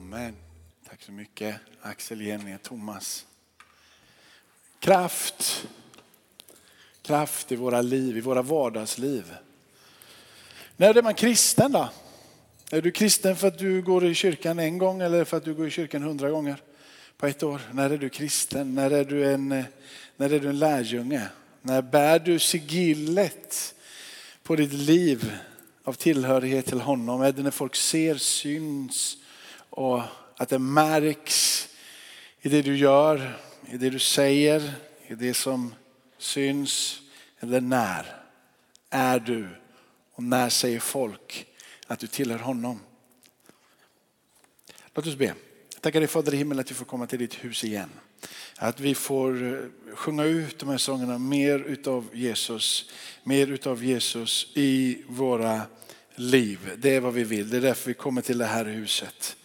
Amen. Tack så mycket Axel, Jenny och Thomas. Kraft. Kraft i våra liv, i våra vardagsliv. När är man kristen då? Är du kristen för att du går i kyrkan en gång eller för att du går i kyrkan hundra gånger på ett år? När är du kristen? När är du en, när är du en lärjunge? När bär du sigillet på ditt liv av tillhörighet till honom? Är det när folk ser, syns och att det märks i det du gör, i det du säger, i det som syns? Eller när är du och när säger folk att du tillhör honom? Låt oss be. Tackar dig Fader i himmelen att vi får komma till ditt hus igen. Att vi får eh, sjunga ut de här sångerna mer utav Jesus, mer utav Jesus i våra liv. Det är vad vi vill. Det är därför vi kommer till det här huset.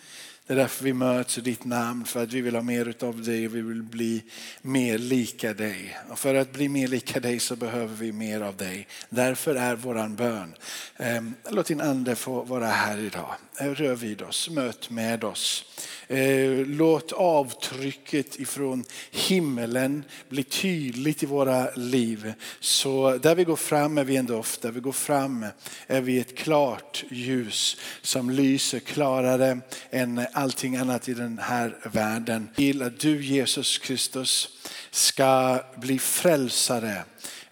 Det är därför vi möts i ditt namn, för att vi vill ha mer av dig och vi vill bli mer lika dig. Och för att bli mer lika dig så behöver vi mer av dig. Därför är våran bön. Ehm, låt din ande få vara här idag. Rör vid oss, möt med oss. Eh, låt avtrycket ifrån himmelen bli tydligt i våra liv. Så där vi går fram är vi en doft, där vi går fram är vi ett klart ljus som lyser klarare än allting annat i den här världen. Vill att du Jesus Kristus ska bli frälsare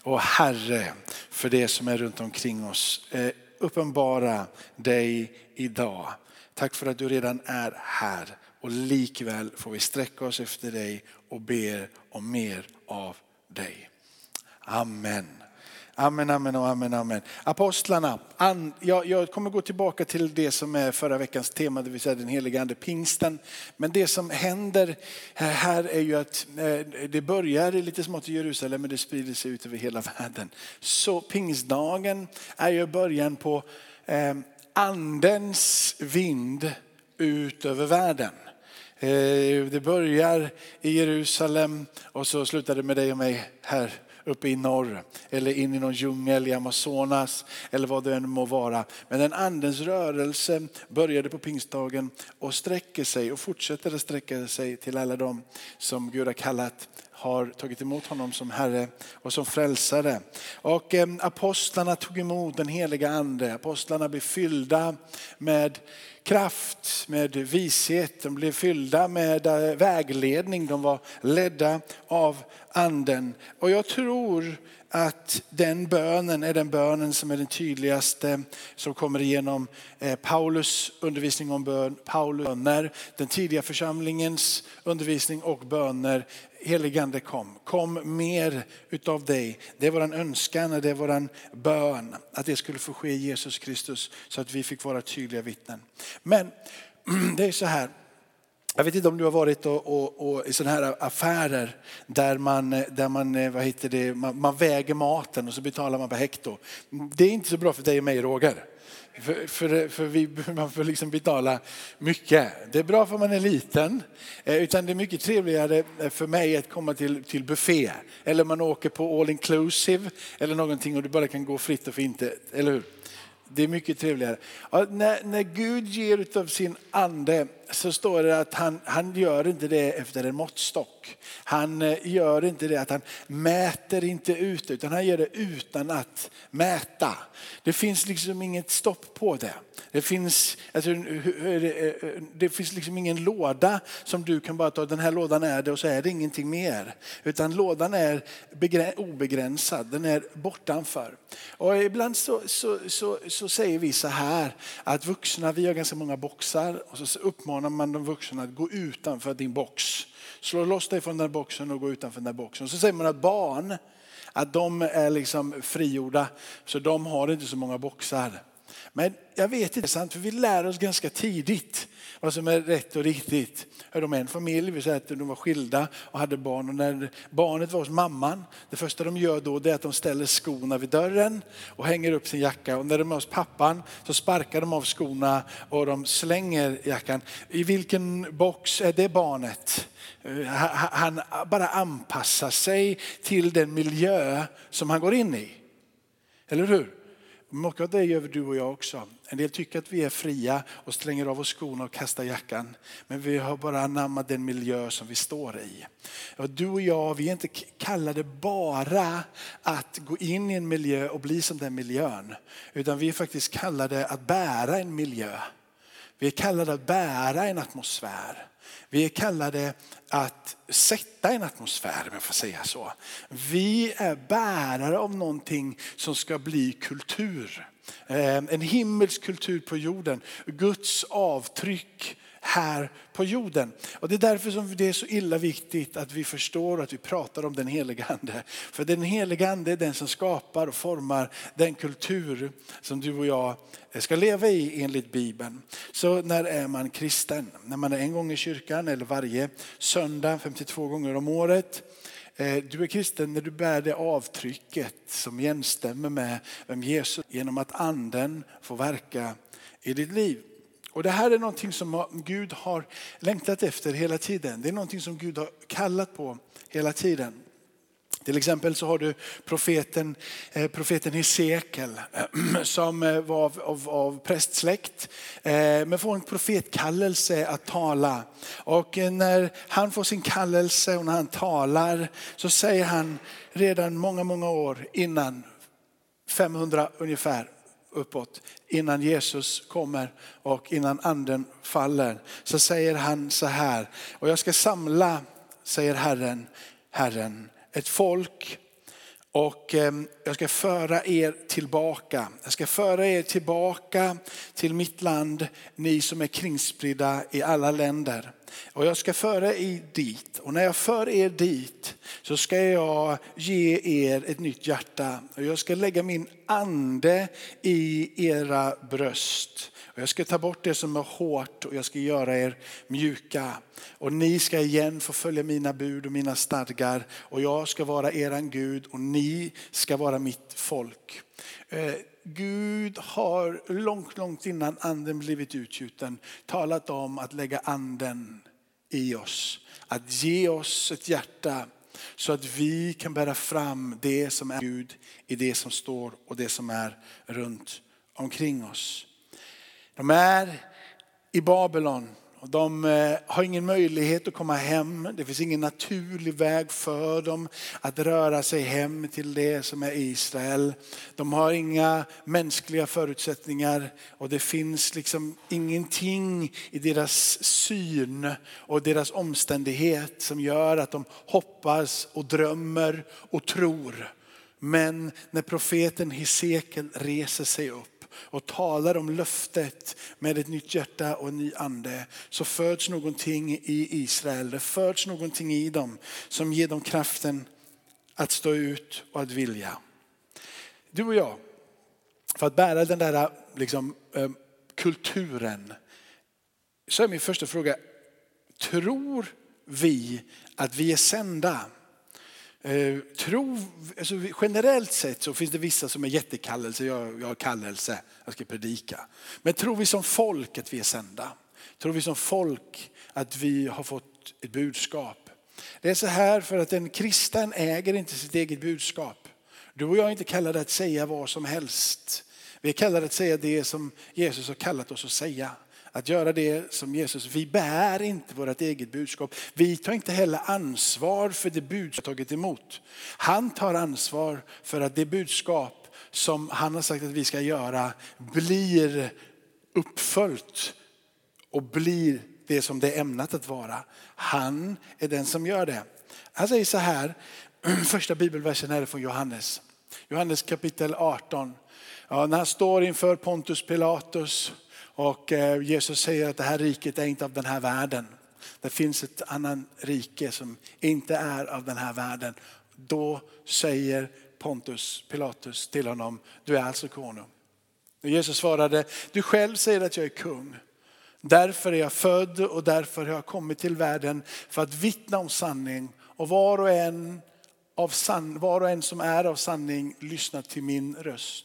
och Herre för det som är runt omkring oss. Eh, uppenbara dig idag. Tack för att du redan är här och likväl får vi sträcka oss efter dig och ber om mer av dig. Amen. Amen, amen och amen, amen. Apostlarna, an, jag, jag, kommer gå tillbaka till det som är förra veckans tema, det vill säga den heliga ande, pingsten. Men det som händer här är ju att eh, det börjar lite smått i Jerusalem men det sprider sig ut över hela världen. Så pingstdagen är ju början på eh, andens vind ut över världen. Eh, det börjar i Jerusalem och så slutar det med dig och mig här uppe i norr eller in i någon djungel i Amazonas eller vad det än må vara. Men den andens rörelse började på pingstdagen och sträcker sig och fortsätter att sträcka sig till alla de som Gud har kallat har tagit emot honom som Herre och som frälsare. Och eh, apostlarna tog emot den heliga ande. Apostlarna blev fyllda med kraft, med vishet. De blev fyllda med eh, vägledning. De var ledda av anden. Och jag tror att den bönen är den bönen som är den tydligaste som kommer igenom eh, Paulus undervisning om bön, Paulus böner, den tidiga församlingens undervisning och böner. Heligande kom, kom mer utav dig. Det är våran önskan, och det är våran bön att det skulle få ske i Jesus Kristus så att vi fick vara tydliga vittnen. Men det är så här, jag vet inte om du har varit och, och, och i sådana här affärer där man, där man, eh, vad heter det, man, man, väger maten och så betalar man per hekto. Det är inte så bra för dig och mig Roger. För, för, för vi, man får liksom betala mycket. Det är bra för man är liten. Eh, utan det är mycket trevligare eh, för mig att komma till, till buffé. Eller man åker på all inclusive eller någonting och du bara kan gå fritt och fint. Eller hur? Det är mycket trevligare. Ja, när, när Gud ger av sin ande så står det att han, han gör inte det efter en måttstock. Han eh, gör inte det att han mäter inte ut utan han gör det utan att mäta. Det finns liksom inget stopp på det. Det finns, alltså, det finns liksom ingen låda som du kan bara ta, den här lådan är det och så är det ingenting mer. Utan lådan är obegränsad, den är bortanför. Och ibland så, så, så, så säger vi så här att vuxna, vi har ganska många boxar och så uppmanar man de vuxna att gå utanför din box. Slå loss dig från den boxen och gå utanför den boxen. Så säger man att barn, att de är liksom frigjorda så de har inte så många boxar. Men jag vet inte, sant? för vi lär oss ganska tidigt vad som är rätt och riktigt. De är en familj, vi säger att de var skilda och hade barn. Och när barnet var hos mamman, det första de gör då är att de ställer skorna vid dörren och hänger upp sin jacka. Och när de är hos pappan så sparkar de av skorna och de slänger jackan. I vilken box är det barnet? Eh, han bara anpassar sig till den miljö som han går in i. Eller hur? Mycket av det gör du och jag också. En del tycker att vi är fria och slänger av oss skorna och kastar jackan. Men vi har bara anammat den miljö som vi står i. Och du och jag, vi är inte kallade bara att gå in i en miljö och bli som den miljön. Utan vi är faktiskt kallade att bära en miljö. Vi är kallade att bära en atmosfär. Vi är kallade att sätta en atmosfär, om jag får säga så. Vi är bärare av någonting som ska bli kultur. Eh, en himmelsk kultur på jorden. Guds avtryck här på jorden. Och det är därför som det är så illa viktigt att vi förstår att vi pratar om den helige ande. För den helige ande är den som skapar och formar den kultur som du och jag ska leva i enligt Bibeln. Så när är man kristen? När man är en gång i kyrkan eller varje söndag 52 gånger om året. Eh, du är kristen när du bär det avtrycket som jämstämmer med vem Jesus genom att anden får verka i ditt liv. Och det här är någonting som Gud har längtat efter hela tiden. Det är någonting som Gud har kallat på hela tiden. Till exempel så har du profeten, eh, profeten Hesekiel som eh, var av, av, av prästsläkt eh, men får en profetkallelse att tala. Och eh, när han får sin kallelse och när han talar så säger han redan många, många år innan, 500 ungefär, uppåt innan Jesus kommer och innan anden faller. Så säger han så här, och jag ska samla, säger Herren, Herren, ett folk och ehm, jag ska föra er tillbaka. Jag ska föra er tillbaka till mitt land, ni som är kringspridda i alla länder. Och jag ska föra er dit och när jag för er dit så ska jag ge er ett nytt hjärta. Och jag ska lägga min ande i era bröst. Och jag ska ta bort det som är hårt och jag ska göra er mjuka. Och ni ska igen få följa mina bud och mina stadgar. Och jag ska vara eran Gud och ni ska vara mitt folk. Eh, Gud har långt, långt innan anden blivit utgjuten talat om att lägga anden i oss. Att ge oss ett hjärta så att vi kan bära fram det som är Gud i det som står och det som är runt omkring oss. De är i Babylon de eh, har ingen möjlighet att komma hem. Det finns ingen naturlig väg för dem att röra sig hem till det som är Israel. De har inga mänskliga förutsättningar och det finns liksom ingenting i deras syn och deras omständighet som gör att de hoppas och drömmer och tror. Men när profeten Hesekiel reser sig upp och talar om löftet med ett nytt hjärta och en ny ande så föds någonting i Israel. Det föds någonting i dem som ger dem kraften att stå ut och att vilja. Du och jag, för att bära den där liksom, eh, kulturen så är min första fråga, tror vi att vi är sända? Eh, tro, alltså generellt sett så finns det vissa som är jättekallelse, jag, jag har kallelse, jag ska predika. Men tror vi som folk att vi är sända? Tror vi som folk att vi har fått ett budskap? Det är så här för att en kristen äger inte sitt eget budskap. Du och jag är inte kallade att säga vad som helst. Vi är kallade att säga det som Jesus har kallat oss att säga att göra det som Jesus. Vi bär inte vårt eget budskap. Vi tar inte heller ansvar för det budskap vi tagit emot. Han tar ansvar för att det budskap som han har sagt att vi ska göra blir uppföljt och blir det som det är ämnat att vara. Han är den som gör det. Han säger så här, första bibelversen är från Johannes. Johannes kapitel 18. Ja, när han står inför Pontus Pilatus och eh, Jesus säger att det här riket är inte av den här världen. Det finns ett annat rike som inte är av den här världen. Då säger Pontus Pilatus till honom, du är alltså konung. Och Jesus svarade, du själv säger att jag är kung. Därför är jag född och därför har jag kommit till världen för att vittna om sanning. Och var och en, av san, var och en som är av sanning lyssnar till min röst.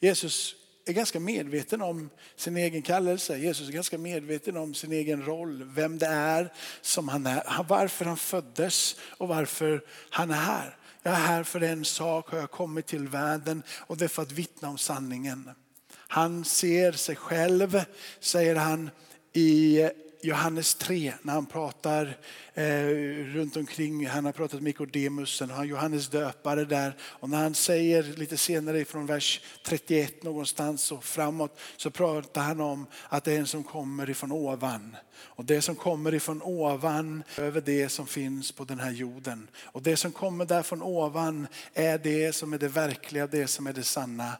Jesus är ganska medveten om sin egen kallelse. Jesus är ganska medveten om sin egen roll, vem det är som han är, varför han föddes och varför han är här. jag är här för en sak, har jag kommit till världen och det är för att vittna om sanningen. Han ser sig själv, säger han i Johannes 3 när han pratar eh, runt omkring. Han har pratat med Nikodemus, han har Johannes döpare där. Och när han säger lite senare från vers 31 någonstans och framåt så pratar han om att det är en som kommer ifrån ovan. Och det som kommer ifrån ovan över det som finns på den här jorden. Och det som kommer där från ovan är det som är det verkliga, det som är det sanna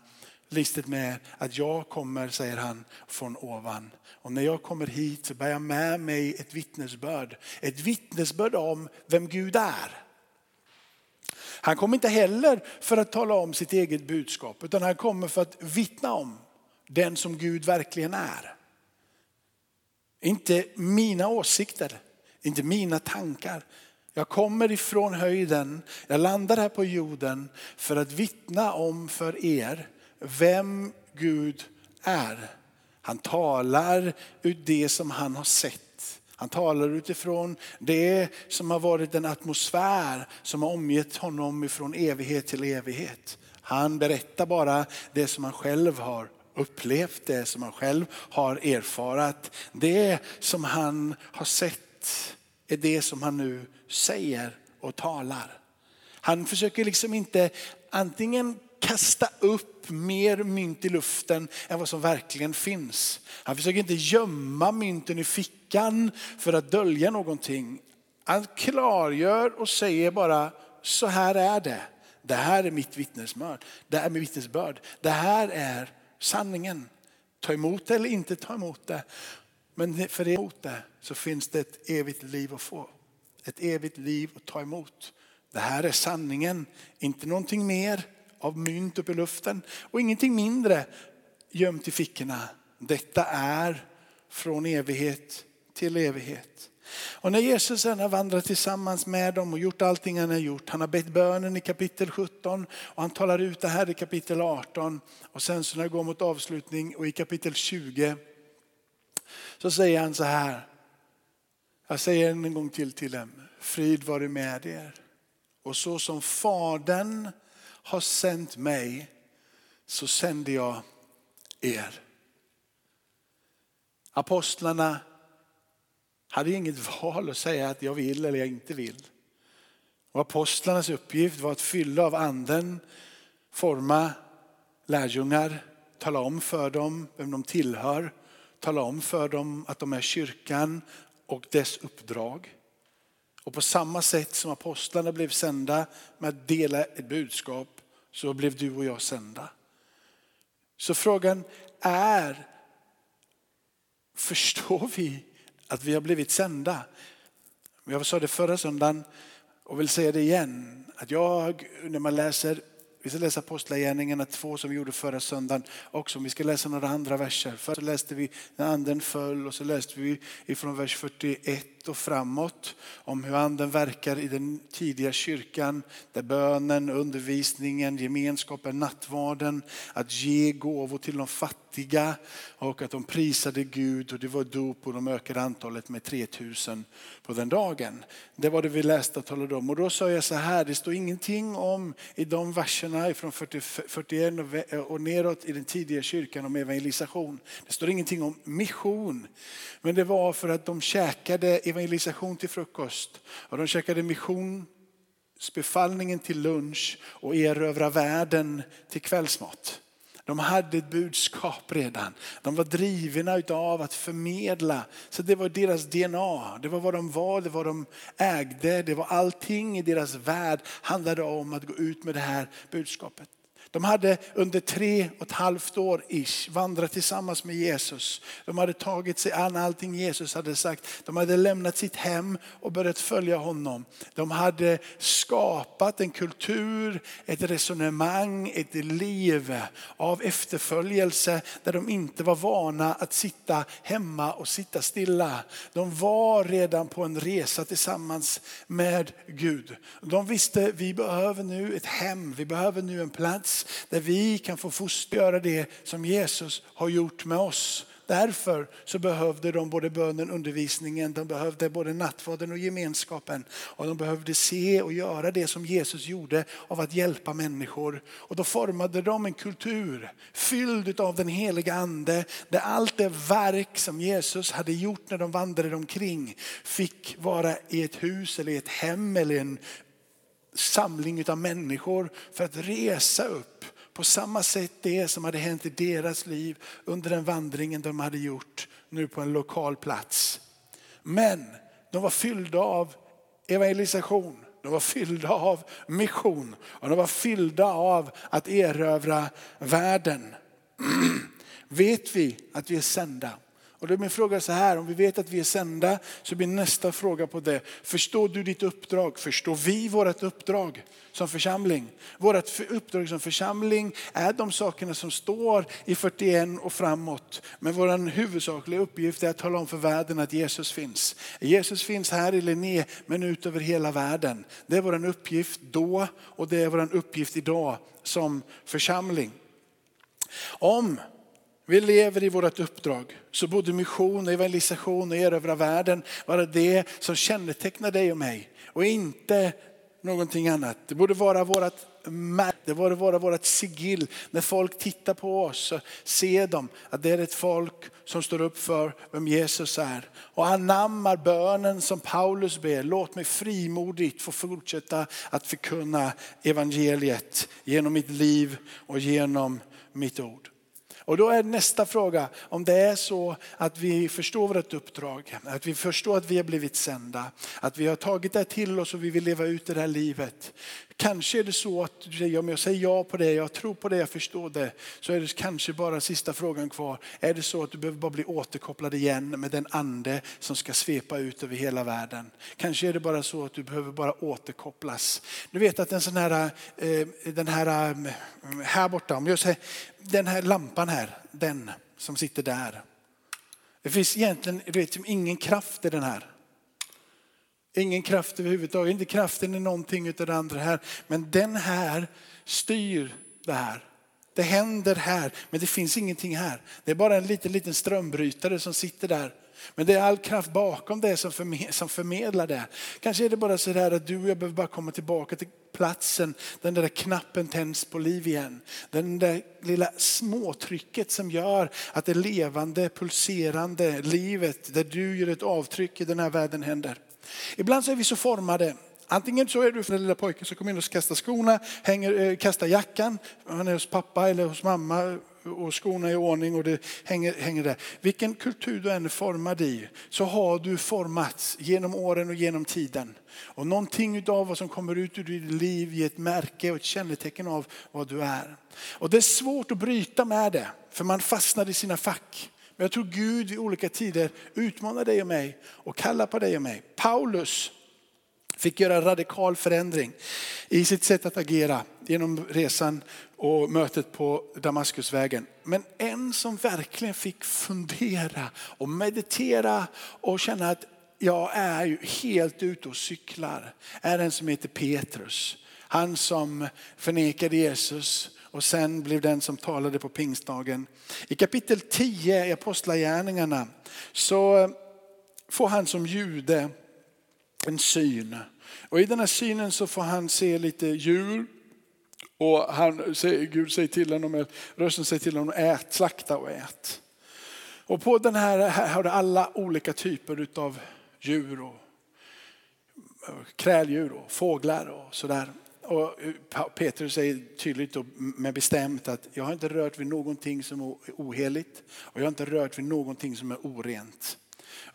listet med att jag kommer, säger han, från ovan. Och när jag kommer hit så bär jag med mig ett vittnesbörd. Ett vittnesbörd om vem Gud är. Han kommer inte heller för att tala om sitt eget budskap utan han kommer för att vittna om den som Gud verkligen är. Inte mina åsikter, inte mina tankar. Jag kommer ifrån höjden, jag landar här på jorden för att vittna om för er vem Gud är. Han talar ut det som han har sett. Han talar utifrån det som har varit en atmosfär som har omgett honom ifrån evighet till evighet. Han berättar bara det som han själv har upplevt, det som han själv har erfarat. Det som han har sett är det som han nu säger och talar. Han försöker liksom inte antingen kasta upp mer mynt i luften än vad som verkligen finns. Han försöker inte gömma mynten i fickan för att dölja någonting. Han klargör och säger bara så här är det. Det här är mitt vittnesbörd. Det är mitt vittnesbörd. Det här är sanningen. Ta emot det eller inte ta emot det. Men för emot det så finns det ett evigt liv att få. Ett evigt liv att ta emot. Det här är sanningen, inte någonting mer av mynt upp i luften och ingenting mindre gömt i fickorna. Detta är från evighet till evighet. Och när Jesus sen har vandrat tillsammans med dem och gjort allting han har gjort. Han har bett bönen i kapitel 17 och han talar ut det här i kapitel 18. Och sen så när det går mot avslutning och i kapitel 20 så säger han så här. Jag säger en gång till till dem. Frid vare med er. Och så som fadern har sänt mig så sänder jag er. Apostlarna hade inget val att säga att jag vill eller jag inte vill. Och apostlarnas uppgift var att fylla av anden, forma lärjungar, tala om för dem vem de tillhör, tala om för dem att de är kyrkan och dess uppdrag. Och på samma sätt som apostlarna blev sända med att dela ett budskap så blev du och jag sända. Så frågan är, förstår vi att vi har blivit sända? Jag sa det förra söndagen och vill säga det igen. Att jag, när man läser vi ska läsa Apostlagärningarna 2 som vi gjorde förra söndagen också. Vi ska läsa några andra verser. Först läste vi när anden föll och så läste vi ifrån vers 41 och framåt om hur anden verkar i den tidiga kyrkan. Där bönen, undervisningen, gemenskapen, nattvarden, att ge gåvor till de fattiga och att de prisade Gud och det var dop och de ökade antalet med 3000 på den dagen. Det var det vi läste och talade om. Och då sa jag så här, det står ingenting om i de verserna från 41 och neråt i den tidiga kyrkan om evangelisation. Det står ingenting om mission. Men det var för att de käkade evangelisation till frukost och de käkade missionsbefallningen till lunch och erövra världen till kvällsmat. De hade ett budskap redan. De var drivna av att förmedla. Så det var deras DNA. Det var vad de var, det var vad de ägde. Det var allting i deras värld handlade om att gå ut med det här budskapet. De hade under tre och ett halvt år ish vandrat tillsammans med Jesus. De hade tagit sig an allting Jesus hade sagt. De hade lämnat sitt hem och börjat följa honom. De hade skapat en kultur, ett resonemang, ett liv av efterföljelse där de inte var vana att sitta hemma och sitta stilla. De var redan på en resa tillsammans med Gud. De visste vi behöver nu ett hem, vi behöver nu en plats där vi kan få göra det som Jesus har gjort med oss. Därför så behövde de både bönen, undervisningen, de behövde både nattvarden och gemenskapen. Och de behövde se och göra det som Jesus gjorde av att hjälpa människor. Och då formade de en kultur fylld av den heliga ande där allt det verk som Jesus hade gjort när de vandrade omkring fick vara i ett hus eller i ett hem eller en samling av människor för att resa upp på samma sätt det som hade hänt i deras liv under den vandringen de hade gjort nu på en lokal plats. Men de var fyllda av evangelisation. De var fyllda av mission och de var fyllda av att erövra världen. Vet vi att vi är sända? Och då är min fråga så här, om vi vet att vi är sända så blir nästa fråga på det. Förstår du ditt uppdrag? Förstår vi vårt uppdrag som församling? Vårt uppdrag som församling är de sakerna som står i 41 och framåt. Men vår huvudsakliga uppgift är att tala om för världen att Jesus finns. Jesus finns här i Linné men ut över hela världen. Det är vår uppgift då och det är vår uppgift idag som församling. Om vi lever i vårt uppdrag så borde mission, evangelisation och erövra världen vara det som kännetecknar dig och mig och inte någonting annat. Det borde vara vårt det borde vara vårt sigill. När folk tittar på oss så ser de att det är ett folk som står upp för vem Jesus är. Och anammar bönen som Paulus ber. Låt mig frimodigt få fortsätta att förkunna evangeliet genom mitt liv och genom mitt ord. Och då är nästa fråga, om det är så att vi förstår vårt uppdrag, att vi förstår att vi har blivit sända, att vi har tagit det till oss och vi vill leva ut det här livet. Kanske är det så att du säger, om jag säger ja på det, jag tror på det, jag förstår det, så är det kanske bara sista frågan kvar. Är det så att du behöver bara bli återkopplad igen med den ande som ska svepa ut över hela världen? Kanske är det bara så att du behöver bara återkopplas. Du vet att den, sån här, eh, den här, eh, här borta, om jag säger den här lampan här, den som sitter där. Det finns egentligen du vet, ingen kraft i den här. Ingen kraft överhuvudtaget, inte kraften i någonting utav det andra här. Men den här styr det här. Det händer här, men det finns ingenting här. Det är bara en liten, liten strömbrytare som sitter där. Men det är all kraft bakom det som, förmedlar det. Kanske är det bara så där att du och jag behöver bara komma tillbaka till platsen. Den där knappen tänds på liv igen. Den där lilla småtrycket som gör att det levande, pulserande livet där du gör ett avtryck i den här världen händer. Ibland så är vi så formade Antingen så är du för den lilla pojken som kommer in och kastar skorna, hänger, eh, kastar jackan, han är hos pappa eller hos mamma och skorna är i ordning och det hänger, hänger där. Vilken kultur du än är formad i så har du formats genom åren och genom tiden. Och någonting av vad som kommer ut ur ditt liv ger ett märke och ett kännetecken av vad du är. Och det är svårt att bryta med det för man fastnar i sina fack. Men jag tror Gud i olika tider utmanar dig och mig och kallar på dig och mig. Paulus fick göra radikal förändring i sitt sätt att agera genom resan och mötet på Damaskusvägen. Men en som verkligen fick fundera och meditera och känna att jag är ju helt ute och cyklar är den som heter Petrus. Han som förnekade Jesus och sen blev den som talade på pingstdagen. I kapitel 10 i Apostlagärningarna så får han som jude en syn. Och i den här synen så får han se lite djur. Och han, Gud säger till honom, rösten säger till honom, ät, slakta och ät. Och på den här, här har du alla olika typer av djur och kräldjur och fåglar och sådär. Och Petrus säger tydligt och med bestämt att jag har inte rört vid någonting som är oheligt och jag har inte rört vid någonting som är orent.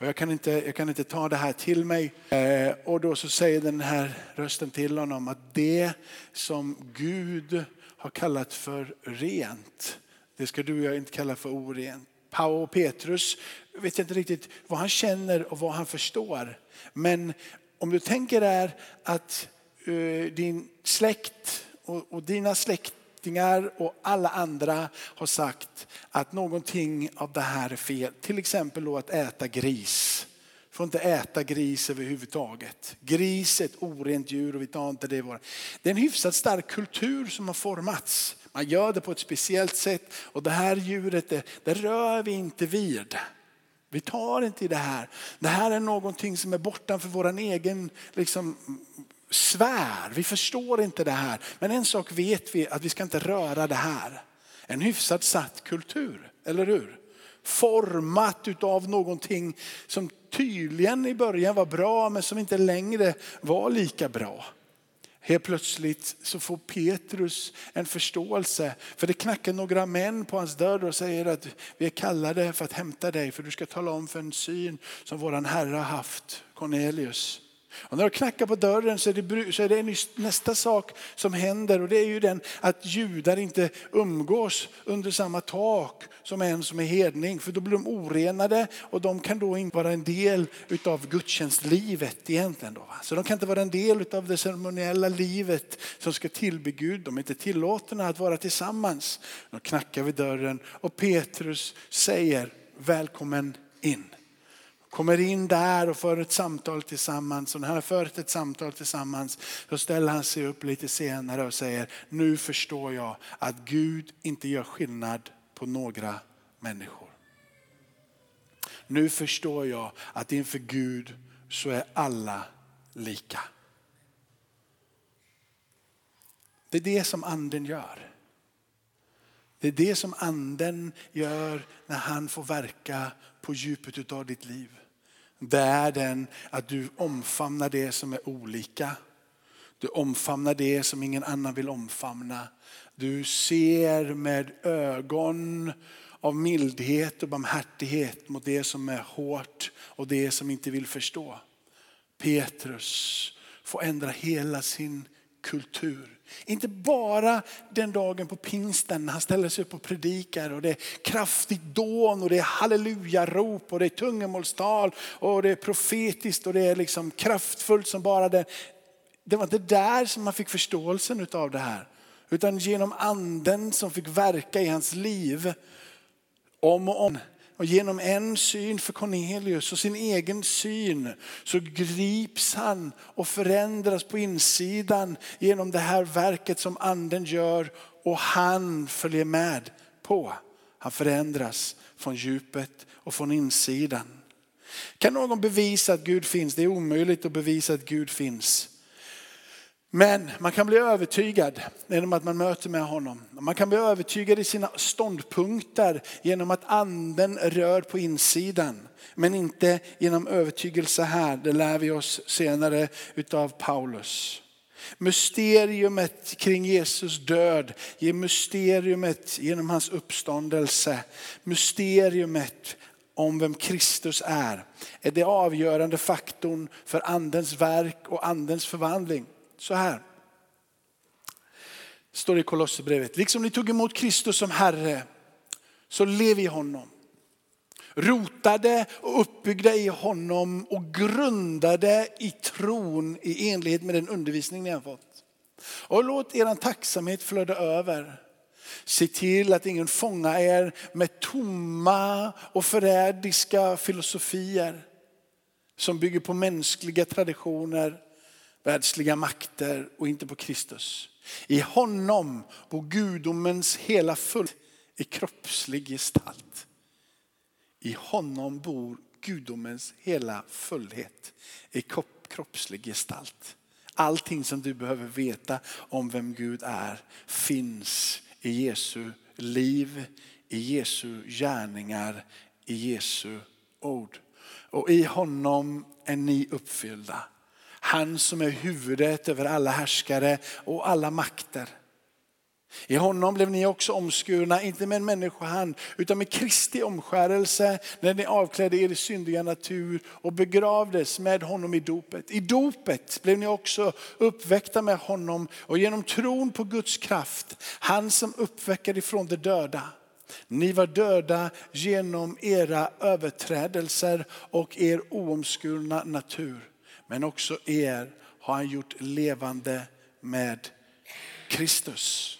Och jag, kan inte, jag kan inte ta det här till mig. Eh, och då så säger den här rösten till honom att det som Gud har kallat för rent, det ska du och jag inte kalla för orent. Paul och Petrus vet inte riktigt vad han känner och vad han förstår. Men om du tänker är att uh, din släkt och, och dina släkt släktingar och alla andra har sagt att någonting av det här är fel. Till exempel då att äta gris. Får inte äta gris överhuvudtaget. Gris är ett orent djur och vi tar inte det. Det är en hyfsat stark kultur som har formats. Man gör det på ett speciellt sätt och det här djuret det, det rör vi inte vid. Vi tar inte i det här. Det här är någonting som är bortanför vår egen liksom, svär. Vi förstår inte det här. Men en sak vet vi att vi ska inte röra det här. En hyfsat satt kultur, eller hur? Format utav någonting som tydligen i början var bra men som inte längre var lika bra. Helt plötsligt så får Petrus en förståelse. För det knackar några män på hans dörr och säger att vi är kallade för att hämta dig för du ska tala om för en syn som våran Herre har haft, Cornelius. Och när de knackar på dörren så är, det, så är det nästa sak som händer och det är ju den att judar inte umgås under samma tak som en som är hedning. För då blir de orenade och de kan då inte vara en del utav gudstjänstlivet egentligen. Då, Så de kan inte vara en del utav det ceremoniella livet som ska tillbe Gud. De är inte tillåtna att vara tillsammans. De knackar vid dörren och Petrus säger välkommen in kommer in där och för ett samtal tillsammans. Och när han har fört ett samtal tillsammans så ställer han sig upp lite senare och säger nu förstår jag att Gud inte gör skillnad på några människor. Nu förstår jag att inför Gud så är alla lika. Det är det som anden gör. Det är det som anden gör när han får verka på djupet av ditt liv. Det är den att du omfamnar det som är olika. Du omfamnar det som ingen annan vill omfamna. Du ser med ögon av mildhet och barmhärtighet mot det som är hårt och det som inte vill förstå. Petrus får ändra hela sin kultur. Inte bara den dagen på pingsten när han ställer sig upp och predikar och det är kraftigt dån och det är hallelujarop och det är tungomålstal och det är profetiskt och det är liksom kraftfullt som bara det. Det var inte där som man fick förståelsen av det här. Utan genom anden som fick verka i hans liv om och om. Och genom en syn för Cornelius och sin egen syn så grips han och förändras på insidan genom det här verket som anden gör och han följer med på. Han förändras från djupet och från insidan. Kan någon bevisa att Gud finns? Det är omöjligt att bevisa att Gud finns. Men man kan bli övertygad genom att man möter med honom. Man kan bli övertygad i sina ståndpunkter genom att anden rör på insidan. Men inte genom övertygelse här, det lär vi oss senare utav Paulus. Mysteriumet kring Jesus död, ger mysteriumet genom hans uppståndelse, mysteriumet om vem Kristus är, är det avgörande faktorn för andens verk och andens förvandling så här. Står det i Kolosserbrevet. Liksom ni tog emot Kristus som Herre så lev i honom. Rotade och uppbyggda i honom och grundade i tron i enlighet med den undervisning ni har fått. Och låt er tacksamhet flöda över. Se till att ingen fångar er med tomma och förrädiska filosofier som bygger på mänskliga traditioner världsliga makter och inte på Kristus. I honom bor gudomens hela full i kroppslig gestalt. I honom bor gudomens hela fullhet i kroppslig gestalt. Allting som du behöver veta om vem Gud är finns i Jesu liv, i Jesu gärningar, i Jesu ord. Och i honom är ni uppfyllda. Han som är huvudet över alla härskare och alla makter. I honom blev ni också omskurna, inte med en människohand, utan med Kristi omskärelse när ni avklädde er syndiga natur och begravdes med honom i dopet. I dopet blev ni också uppväckta med honom och genom tron på Guds kraft, han som uppväcker ifrån de döda. Ni var döda genom era överträdelser och er oomskurna natur. Men också er har han gjort levande med Kristus.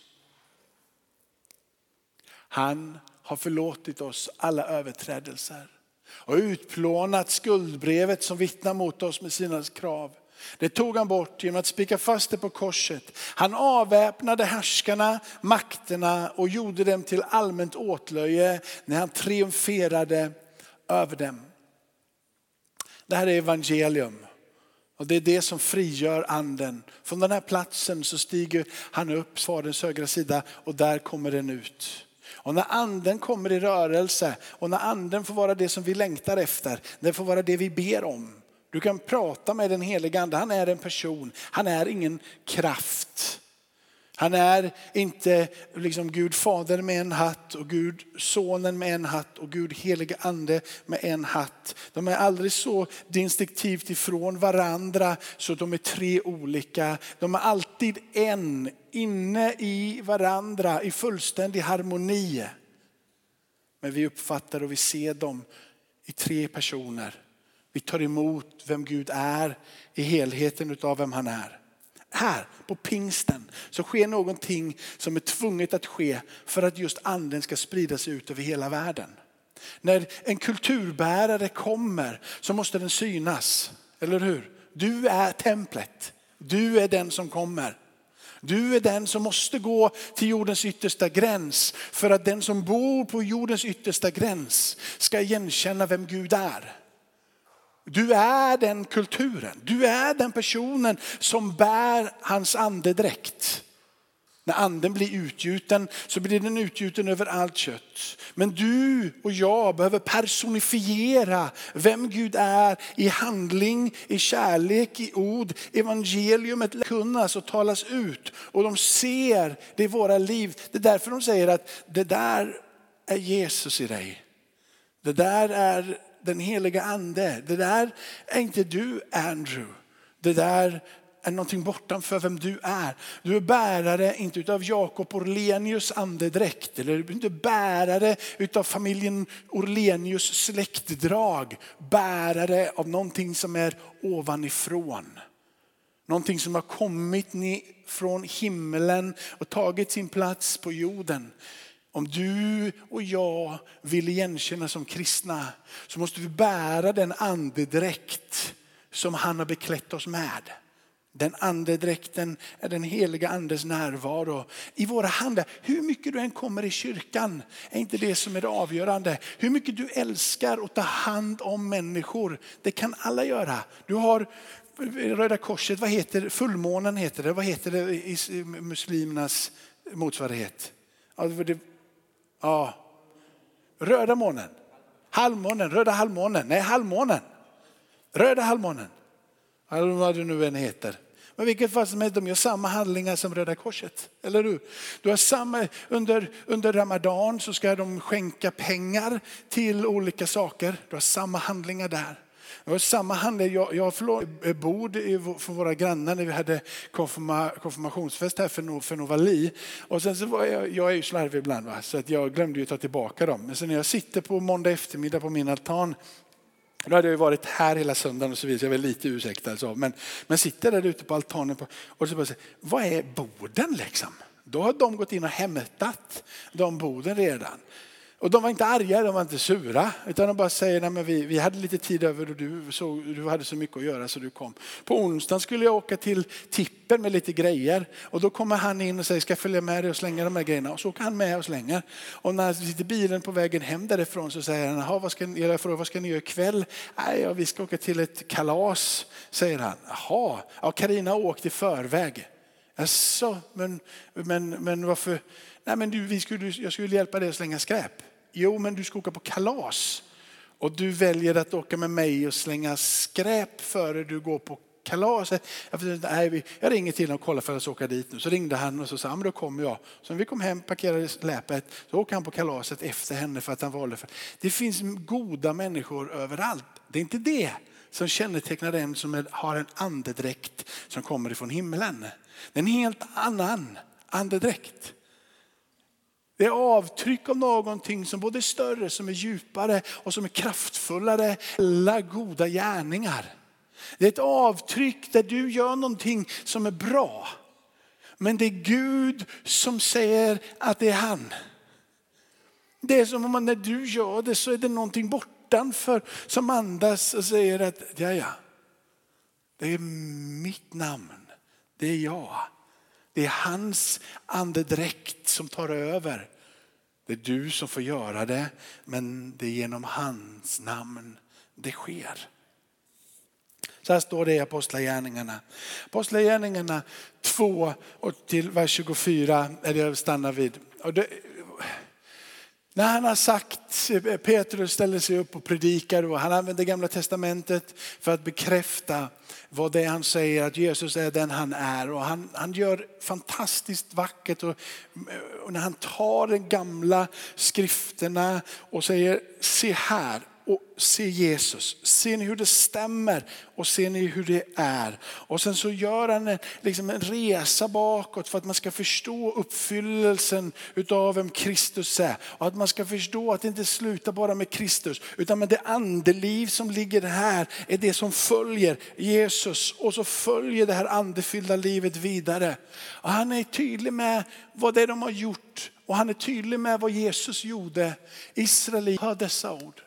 Han har förlåtit oss alla överträdelser och utplånat skuldbrevet som vittnar mot oss med sina krav. Det tog han bort genom att spika fast det på korset. Han avväpnade härskarna, makterna och gjorde dem till allmänt åtlöje när han triumferade över dem. Det här är evangelium. Och det är det som frigör anden. Från den här platsen så stiger han upp, Faderns högra sida, och där kommer den ut. Och när anden kommer i rörelse och när anden får vara det som vi längtar efter, det får vara det vi ber om. Du kan prata med den helige ande, han är en person, han är ingen kraft. Han är inte liksom Gud fader med en hatt och Gud sonen med en hatt och Gud helige ande med en hatt. De är aldrig så distinktivt ifrån varandra så att de är tre olika. De är alltid en, inne i varandra i fullständig harmoni. Men vi uppfattar och vi ser dem i tre personer. Vi tar emot vem Gud är i helheten av vem han är här på pingsten så sker någonting som är tvunget att ske för att just anden ska sprida sig ut över hela världen. När en kulturbärare kommer så måste den synas, eller hur? Du är templet, du är den som kommer. Du är den som måste gå till jordens yttersta gräns för att den som bor på jordens yttersta gräns ska igenkänna vem Gud är. Du är den kulturen. Du är den personen som bär hans andedräkt. När anden blir utgjuten så blir den utgjuten över allt kött. Men du och jag behöver personifiera vem Gud är i handling, i kärlek, i ord. Evangeliumet kunnas och talas ut och de ser det i våra liv. Det är därför de säger att det där är Jesus i dig. Det där är den heliga ande. Det där är inte du Andrew. Det där är någonting bortanför vem du är. Du är bärare inte utav Jakob Orlenius andedräkt eller du är inte bärare utav familjen Orlenius släktdrag. Bärare av någonting som är ovanifrån. Någonting som har kommit från himlen och tagit sin plats på jorden. Om du och jag vill igenkänna som kristna så måste vi bära den andedräkt som han har beklätt oss med. Den andedräkten är den heliga andes närvaro i våra händer. Hur mycket du än kommer i kyrkan är inte det som är det avgörande. Hur mycket du älskar att ta hand om människor, det kan alla göra. Du har eh, Röda Korset, vad heter fullmånen heter det, vad heter det i muslimernas motsvarighet? Ja. Röda månen. Halvmånen, röda halvmånen. Nej, halvmånen. Röda halvmånen. vad det nu än heter. Men vilket fall som helst, de gör samma handlingar som Röda Korset. Eller hur? Du har samma, under, under Ramadan så ska de skänka pengar till olika saker. Du har samma handlingar där. Det var samma handel. Jag, jag förlorade bord för våra grannar när vi hade konfirma, konfirmationsfest här för, för Novali. Och sen så var jag, jag är ju slarvig ibland va? så att jag glömde ju ta tillbaka dem. Men sen när jag sitter på måndag eftermiddag på min altan då hade jag varit här hela söndagen och så vidare, så jag är lite ursäktad. Så. Men, men sitter där ute på altanen på, och så bara säger, vad är borden liksom? Då har de gått in och hämtat de borden redan. Och de var inte arga, de var inte sura. Utan de bara säger, nej men vi, vi hade lite tid över och du, så, du hade så mycket att göra så du kom. På onsdagen skulle jag åka till tippen med lite grejer. Och då kommer han in och säger, ska jag följa med dig och slänga de här grejerna? Och så åker han med och slänger. Och när vi sitter i bilen på vägen hem därifrån så säger han, vad ska, ni, jag frågar, vad ska ni göra ikväll? Nej, ja, vi ska åka till ett kalas, säger han. Jaha, ja, Carina har åkt i förväg. Jaså, men, men, men varför? Nej, men du, vi skulle, jag skulle hjälpa dig att slänga skräp. Jo, men du ska åka på kalas. Och du väljer att åka med mig och slänga skräp före du går på kalaset. Jag ringer till honom och kollar för att åka dit nu. Så ringde han och så sa men då kommer jag. Så när vi kom hem, parkerade släpet, så åker han på kalaset efter henne för att han valde. För. Det finns goda människor överallt. Det är inte det som kännetecknar den som har en andedräkt som kommer ifrån himlen. Det är en helt annan andedräkt. Det är avtryck av någonting som både är större, som är djupare och som är kraftfullare. Alla goda gärningar. Det är ett avtryck där du gör någonting som är bra. Men det är Gud som säger att det är han. Det är som om när du gör det så är det någonting bortanför som andas och säger att ja ja, Det är mitt namn. Det är jag. Det är hans andedräkt som tar över. Det är du som får göra det, men det är genom hans namn det sker. Så här står det i Apostlagärningarna. Apostlagärningarna 2 och till vers 24 eller jag stannar vid. Det, när han har sagt, Petrus ställer sig upp och predikar och han använder gamla testamentet för att bekräfta vad det är han säger, att Jesus är den han är. Och han, han gör fantastiskt vackert och, och när han tar de gamla skrifterna och säger, se här, och se Jesus. Ser ni hur det stämmer och ser ni hur det är? Och sen så gör han en, liksom en resa bakåt för att man ska förstå uppfyllelsen utav vem Kristus är. Och att man ska förstå att det inte slutar bara med Kristus utan med det andeliv som ligger här är det som följer Jesus och så följer det här andefyllda livet vidare. Och han är tydlig med vad det är de har gjort och han är tydlig med vad Jesus gjorde. Israel hör dessa ord.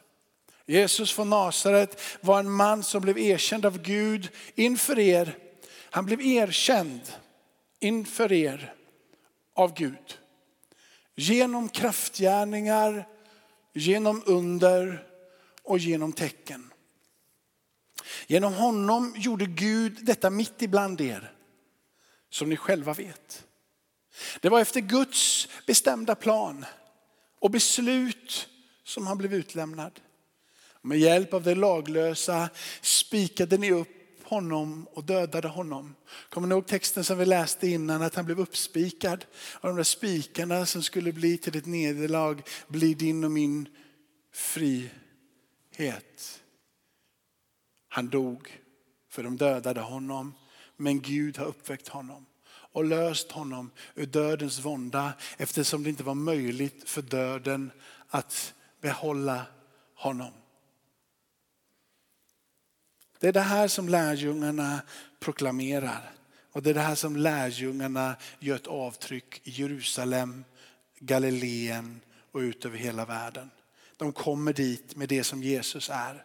Jesus från Nasaret var en man som blev erkänd av Gud inför er. Han blev erkänd inför er av Gud. Genom kraftgärningar, genom under och genom tecken. Genom honom gjorde Gud detta mitt ibland er, som ni själva vet. Det var efter Guds bestämda plan och beslut som han blev utlämnad. Med hjälp av det laglösa spikade ni upp honom och dödade honom. Kommer ni ihåg texten som vi läste innan att han blev uppspikad? Och de där spikarna som skulle bli till ett nederlag blir din och min frihet. Han dog för de dödade honom. Men Gud har uppväckt honom och löst honom ur dödens vånda eftersom det inte var möjligt för döden att behålla honom. Det är det här som lärjungarna proklamerar. Och det är det här som lärjungarna gör ett avtryck i Jerusalem, Galileen och ut över hela världen. De kommer dit med det som Jesus är.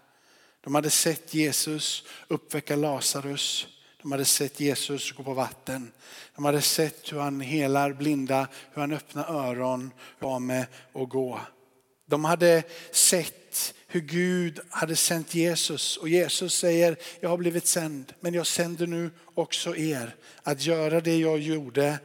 De hade sett Jesus uppväcka Lazarus. De hade sett Jesus gå på vatten. De hade sett hur han helar blinda, hur han öppnar öron, var med och gå. De hade sett hur Gud hade sänt Jesus och Jesus säger, jag har blivit sänd men jag sänder nu också er att göra det jag gjorde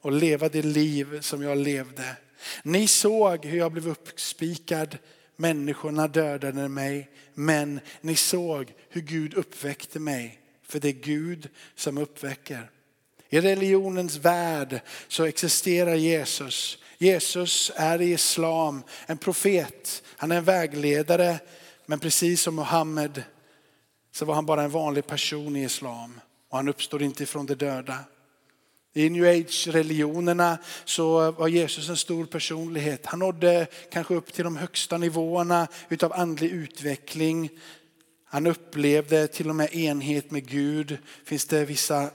och leva det liv som jag levde. Ni såg hur jag blev uppspikad, människorna dödade mig men ni såg hur Gud uppväckte mig för det är Gud som uppväcker. I religionens värld så existerar Jesus Jesus är i islam en profet, han är en vägledare. Men precis som Muhammed så var han bara en vanlig person i islam och han uppstår inte ifrån de döda. I new age-religionerna så var Jesus en stor personlighet. Han nådde kanske upp till de högsta nivåerna utav andlig utveckling. Han upplevde till och med enhet med Gud. Finns det vissa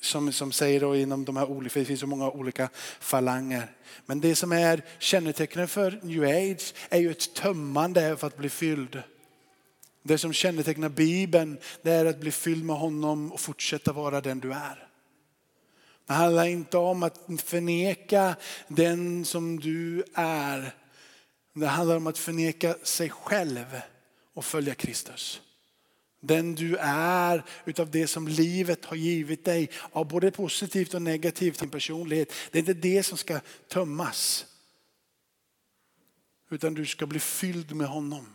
som, som säger då inom de här olika, det finns så många olika falanger. Men det som är kännetecknet för new age är ju ett tömmande för att bli fylld. Det som kännetecknar Bibeln det är att bli fylld med honom och fortsätta vara den du är. Det handlar inte om att förneka den som du är. Det handlar om att förneka sig själv och följa Kristus. Den du är utav det som livet har givit dig av både positivt och negativt din personlighet. Det är inte det som ska tömmas. Utan du ska bli fylld med honom.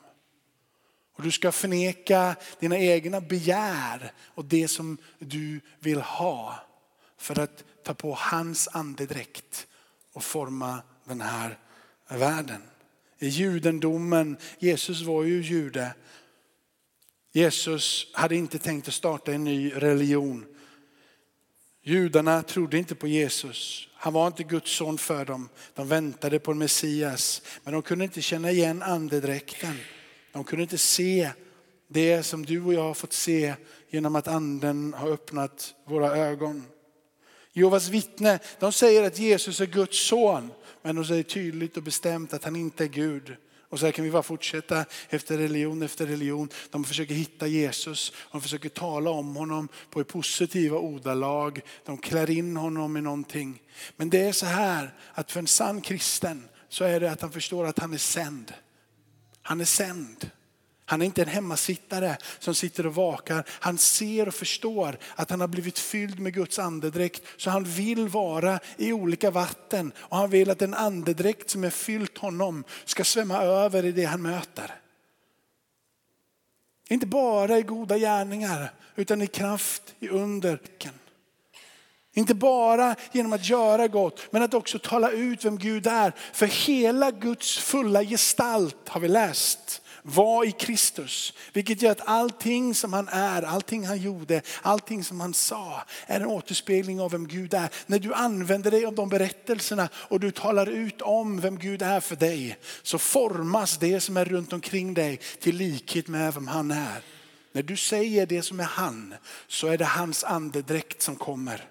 Och du ska förneka dina egna begär och det som du vill ha. För att ta på hans andedräkt och forma den här världen. I judendomen, Jesus var ju jude Jesus hade inte tänkt att starta en ny religion. Judarna trodde inte på Jesus. Han var inte Guds son för dem. De väntade på en Messias. Men de kunde inte känna igen andedräkten. De kunde inte se det som du och jag har fått se genom att anden har öppnat våra ögon. Jehovas vittne, de säger att Jesus är Guds son. Men de säger tydligt och bestämt att han inte är Gud och så här kan vi bara fortsätta efter religion efter religion. De försöker hitta Jesus, de försöker tala om honom på positiva ordalag. De klär in honom i någonting. Men det är så här att för en sann kristen så är det att han förstår att han är sänd. Han är sänd. Han är inte en hemmasittare som sitter och vakar. Han ser och förstår att han har blivit fylld med Guds andedräkt. Så han vill vara i olika vatten och han vill att den andedräkt som är fyllt honom ska svämma över i det han möter. Inte bara i goda gärningar utan i kraft, i under. Inte bara genom att göra gott, men att också tala ut vem Gud är. För hela Guds fulla gestalt har vi läst var i Kristus. Vilket gör att allting som han är, allting han gjorde, allting som han sa är en återspegling av vem Gud är. När du använder dig av de berättelserna och du talar ut om vem Gud är för dig så formas det som är runt omkring dig till likhet med vem han är. När du säger det som är han så är det hans andedräkt som kommer.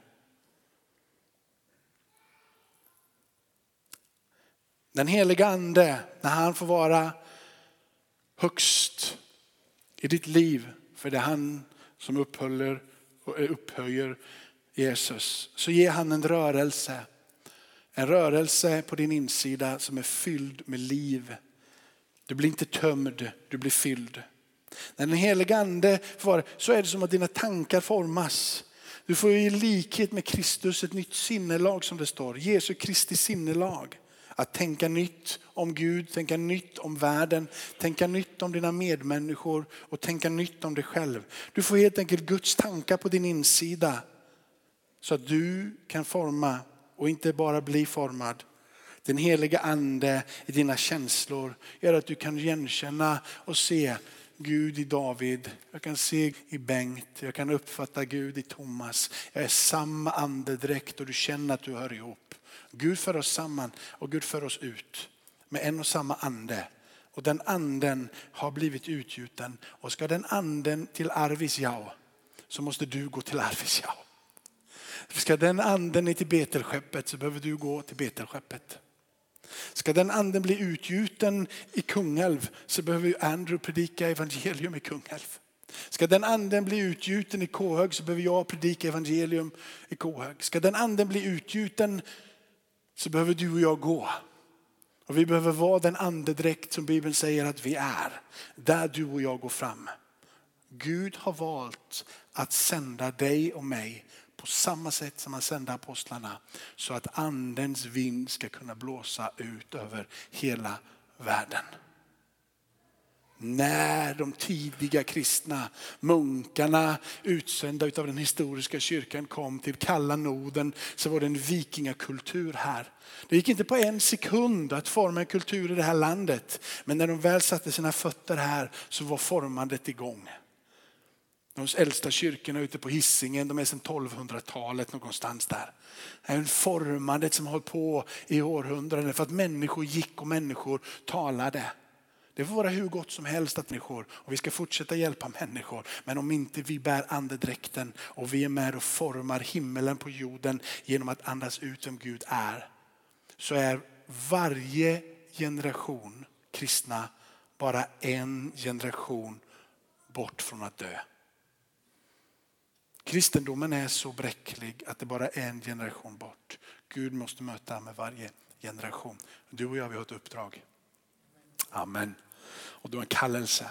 Den heliga ande, när han får vara högst i ditt liv, för det är han som upphåller och upphöjer Jesus, så ger han en rörelse. En rörelse på din insida som är fylld med liv. Du blir inte tömd, du blir fylld. När den helige ande får så är det som att dina tankar formas. Du får i likhet med Kristus ett nytt sinnelag som det står. Jesu Kristi sinnelag. Att tänka nytt om Gud, tänka nytt om världen, tänka nytt om dina medmänniskor och tänka nytt om dig själv. Du får helt enkelt Guds tankar på din insida så att du kan forma och inte bara bli formad. Den heliga ande i dina känslor gör att du kan igenkänna och se Gud i David, jag kan se i Bengt, jag kan uppfatta Gud i Thomas. Jag är samma andedräkt och du känner att du hör ihop. Gud för oss samman och Gud för oss ut med en och samma ande. Och den anden har blivit utgjuten. Och ska den anden till Arvidsjaur så måste du gå till Arvidsjaur. Ska den anden ner till Betelskeppet så behöver du gå till Betelskeppet. Ska den anden bli utgjuten i Kungälv så behöver Andrew predika evangelium i Kungälv. Ska den anden bli utgjuten i Kåhög så behöver jag predika evangelium i Kåhög. Ska den anden bli utgjuten så behöver du och jag gå. Och vi behöver vara den andedräkt som Bibeln säger att vi är. Där du och jag går fram. Gud har valt att sända dig och mig på samma sätt som han sände apostlarna. Så att andens vind ska kunna blåsa ut över hela världen när de tidiga kristna munkarna utsända av den historiska kyrkan kom till kalla Norden så var det en vikingakultur här. Det gick inte på en sekund att forma en kultur i det här landet. Men när de väl satte sina fötter här så var formandet igång. De äldsta kyrkorna ute på Hisingen, de är sedan 1200-talet någonstans där. Det är en formandet som har hållit på i århundraden för att människor gick och människor talade. Det får vara hur gott som helst att människor och vi ska fortsätta hjälpa människor. Men om inte vi bär andedräkten och vi är med och formar himmelen på jorden genom att andas ut vem Gud är. Så är varje generation kristna bara en generation bort från att dö. Kristendomen är så bräcklig att det bara är en generation bort. Gud måste möta med varje generation. Du och jag vi har ett uppdrag. Amen. Och du har en kallelse.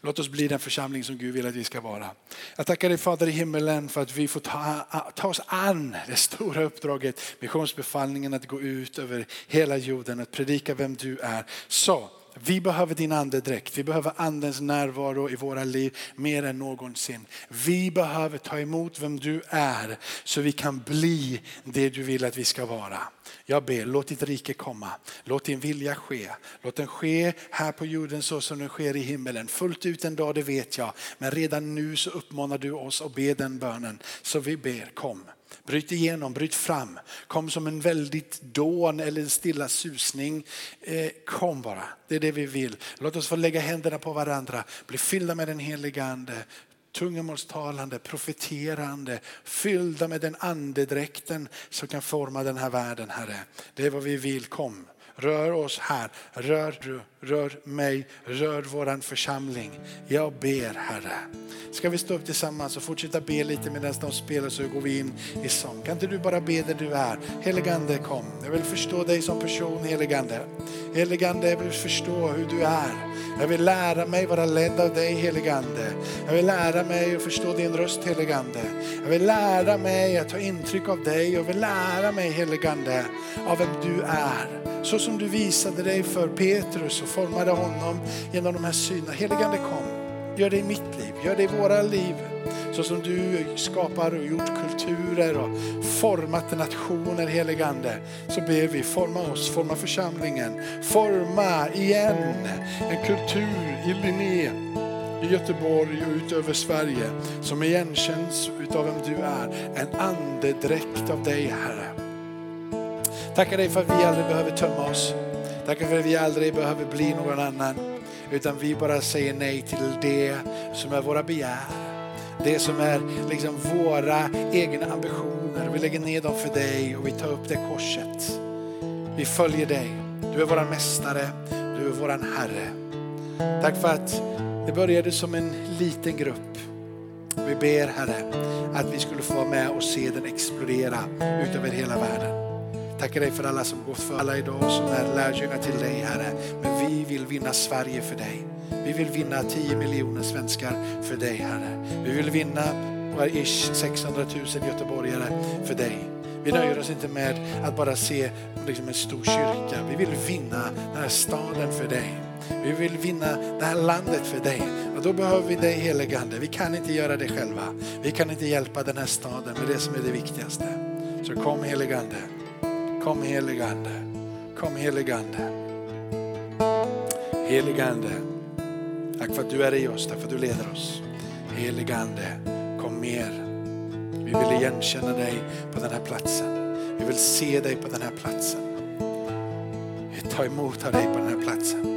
Låt oss bli den församling som Gud vill att vi ska vara. Jag tackar dig Fader i himmelen för att vi får ta, ta oss an det stora uppdraget, missionsbefallningen att gå ut över hela jorden, att predika vem du är. Så vi behöver din andedräkt. Vi behöver andens närvaro i våra liv mer än någonsin. Vi behöver ta emot vem du är så vi kan bli det du vill att vi ska vara. Jag ber, låt ditt rike komma. Låt din vilja ske. Låt den ske här på jorden så som den sker i himmelen. Fullt ut en dag, det vet jag. Men redan nu så uppmanar du oss att be den bönen. Så vi ber, kom. Bryt igenom, bryt fram. Kom som en väldigt dån eller en stilla susning. Eh, kom bara, det är det vi vill. Låt oss få lägga händerna på varandra, bli fyllda med den heliga ande tungomålstalande, profeterande, fyllda med den andedräkten som kan forma den här världen, Herre. Det är vad vi vill. Kom, rör oss här. Rör du, rör mig, rör våran församling. Jag ber Herre. Ska vi stå upp tillsammans och fortsätta be lite medan de spelar så går vi in i sång. Kan inte du bara be där du är? Heligande kom. Jag vill förstå dig som person heligande. Heligande jag vill förstå hur du är. Jag vill lära mig vara ledd av dig heligande. Jag vill lära mig att förstå din röst heligande. Jag vill lära mig att ta intryck av dig. Jag vill lära mig heligande av vem du är. Så som du visade dig för Petrus och formade honom genom de här synerna. Heligande kom. Gör det i mitt liv, gör det i våra liv. Så som du skapar och gjort kulturer och format nationer heligande. Så ber vi, forma oss, forma församlingen. Forma igen en kultur i Linné, i Göteborg och utöver Sverige som igenkänns utav vem du är. En andedräkt av dig Herre. Tackar dig för att vi aldrig behöver tömma oss. Tackar för att vi aldrig behöver bli någon annan. Utan vi bara säger nej till det som är våra begär. Det som är liksom våra egna ambitioner. Vi lägger ner dem för dig och vi tar upp det korset. Vi följer dig. Du är våran mästare. Du är våran Herre. Tack för att det började som en liten grupp. Vi ber Herre att vi skulle få vara med och se den explodera utöver hela världen. Tackar dig för alla som gått för alla idag som är lärjungar till dig Herre. Men vi vill vinna Sverige för dig. Vi vill vinna 10 miljoner svenskar för dig Herre. Vi vill vinna ish 600 000 göteborgare för dig. Vi nöjer oss inte med att bara se liksom en stor kyrka. Vi vill vinna den här staden för dig. Vi vill vinna det här landet för dig. Och då behöver vi dig heligande. Vi kan inte göra det själva. Vi kan inte hjälpa den här staden med det som är det viktigaste. Så kom heligande. Kom heligande. Kom heligande. Heligande. Tack för att du är i oss, tack för att du leder oss. Heligande, kom mer. Vi vill igenkänna dig på den här platsen. Vi vill se dig på den här platsen. Vi tar emot av dig på den här platsen.